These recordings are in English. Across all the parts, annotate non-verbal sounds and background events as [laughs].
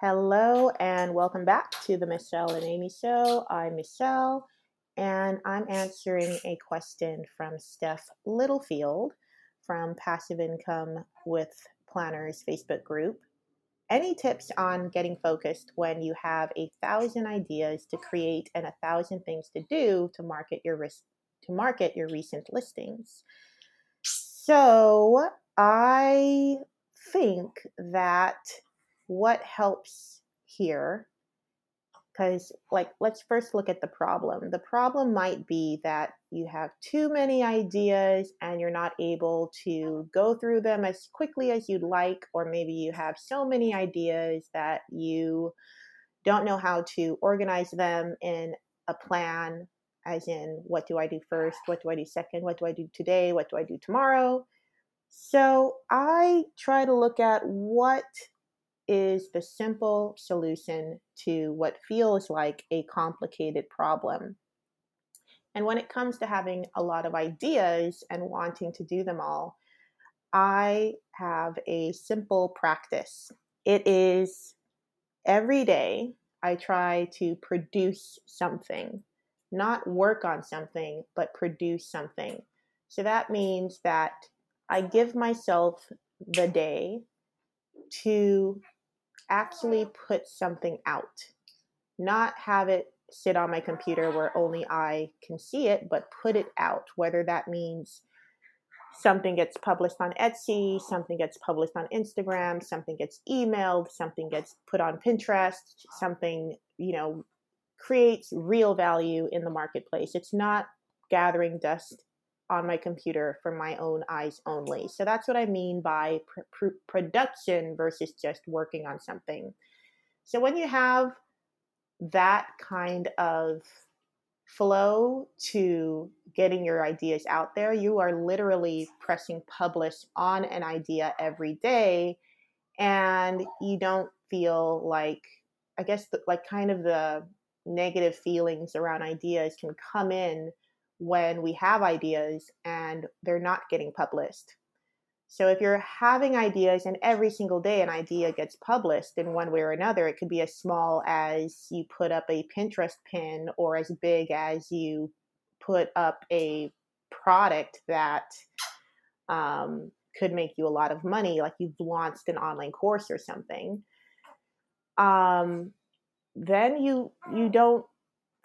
Hello and welcome back to the Michelle and Amy Show. I'm Michelle and I'm answering a question from Steph Littlefield from Passive Income with Planners Facebook group. Any tips on getting focused when you have a thousand ideas to create and a thousand things to do to market your risk to market your recent listings? So I think that what helps here because like let's first look at the problem. The problem might be that you have too many ideas and you're not able to go through them as quickly as you'd like or maybe you have so many ideas that you don't know how to organize them in a plan as in what do i do first? What do i do second? What do i do today? What do i do tomorrow? So i try to look at what is the simple solution to what feels like a complicated problem. And when it comes to having a lot of ideas and wanting to do them all, I have a simple practice. It is every day I try to produce something, not work on something, but produce something. So that means that I give myself the day to actually put something out, not have it sit on my computer where only I can see it, but put it out, whether that means something gets published on Etsy, something gets published on Instagram, something gets emailed, something gets put on Pinterest, something, you know, creates real value in the marketplace. It's not gathering dust on my computer for my own eyes only. So that's what I mean by pr- pr- production versus just working on something. So when you have that kind of flow to getting your ideas out there, you are literally pressing publish on an idea every day and you don't feel like I guess the, like kind of the negative feelings around ideas can come in when we have ideas and they're not getting published. So if you're having ideas and every single day an idea gets published in one way or another, it could be as small as you put up a Pinterest pin or as big as you put up a product that um, could make you a lot of money, like you've launched an online course or something. Um, then you you don't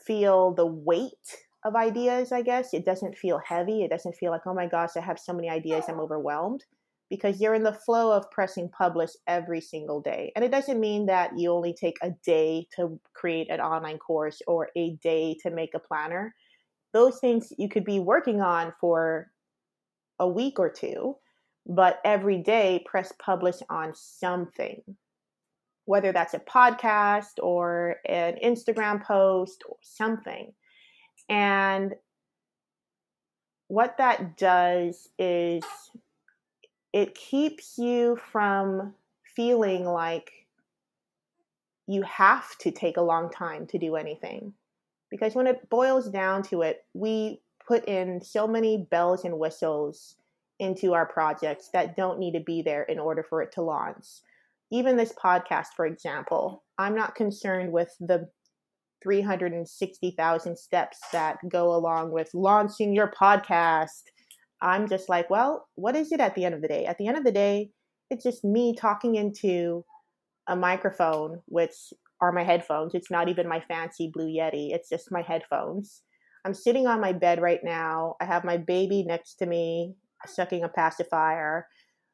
feel the weight of ideas, I guess. It doesn't feel heavy. It doesn't feel like, oh my gosh, I have so many ideas, I'm overwhelmed. Because you're in the flow of pressing publish every single day. And it doesn't mean that you only take a day to create an online course or a day to make a planner. Those things you could be working on for a week or two, but every day press publish on something whether that's a podcast or an Instagram post or something. And what that does is it keeps you from feeling like you have to take a long time to do anything. Because when it boils down to it, we put in so many bells and whistles into our projects that don't need to be there in order for it to launch. Even this podcast, for example, I'm not concerned with the 360,000 steps that go along with launching your podcast. I'm just like, well, what is it at the end of the day? At the end of the day, it's just me talking into a microphone, which are my headphones. It's not even my fancy Blue Yeti, it's just my headphones. I'm sitting on my bed right now. I have my baby next to me, sucking a pacifier.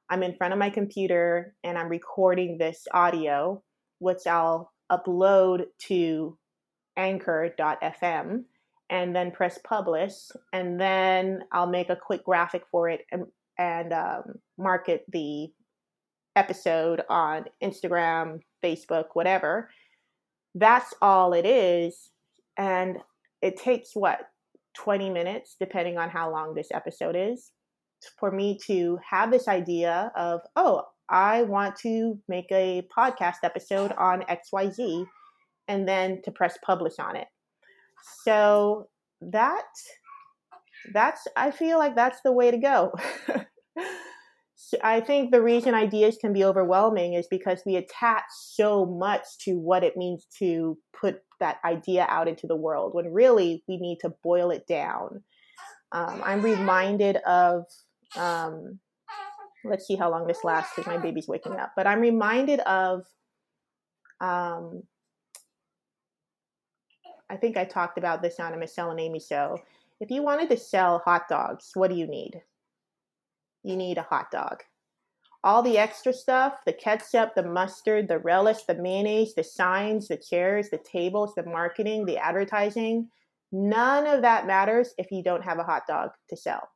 I'm in front of my computer and I'm recording this audio, which I'll upload to anchor.fm and then press publish and then I'll make a quick graphic for it and, and um, market the episode on Instagram, Facebook, whatever. That's all it is. And it takes what, 20 minutes, depending on how long this episode is, for me to have this idea of, oh, I want to make a podcast episode on XYZ and then to press publish on it. So that that's I feel like that's the way to go. [laughs] I think the reason ideas can be overwhelming is because we attach so much to what it means to put that idea out into the world when really we need to boil it down. Um, I'm reminded of, um, let's see how long this lasts because my baby's waking up, but I'm reminded of, um, I think I talked about this on a Michelle and Amy show. If you wanted to sell hot dogs, what do you need? You need a hot dog. All the extra stuff the ketchup, the mustard, the relish, the mayonnaise, the signs, the chairs, the tables, the marketing, the advertising none of that matters if you don't have a hot dog to sell.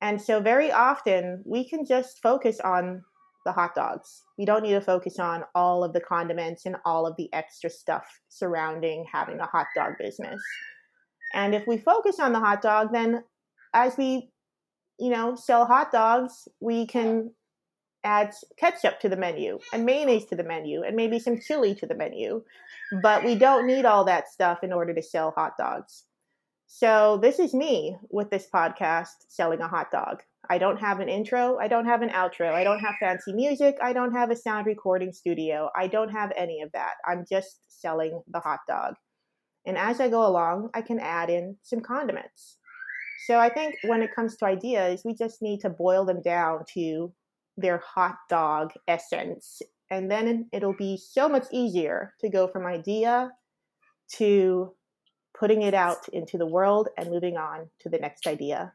And so, very often, we can just focus on the hot dogs. We don't need to focus on all of the condiments and all of the extra stuff surrounding having a hot dog business. And if we focus on the hot dog, then as we, you know, sell hot dogs, we can add ketchup to the menu and mayonnaise to the menu and maybe some chili to the menu. But we don't need all that stuff in order to sell hot dogs. So this is me with this podcast selling a hot dog. I don't have an intro. I don't have an outro. I don't have fancy music. I don't have a sound recording studio. I don't have any of that. I'm just selling the hot dog. And as I go along, I can add in some condiments. So I think when it comes to ideas, we just need to boil them down to their hot dog essence. And then it'll be so much easier to go from idea to putting it out into the world and moving on to the next idea.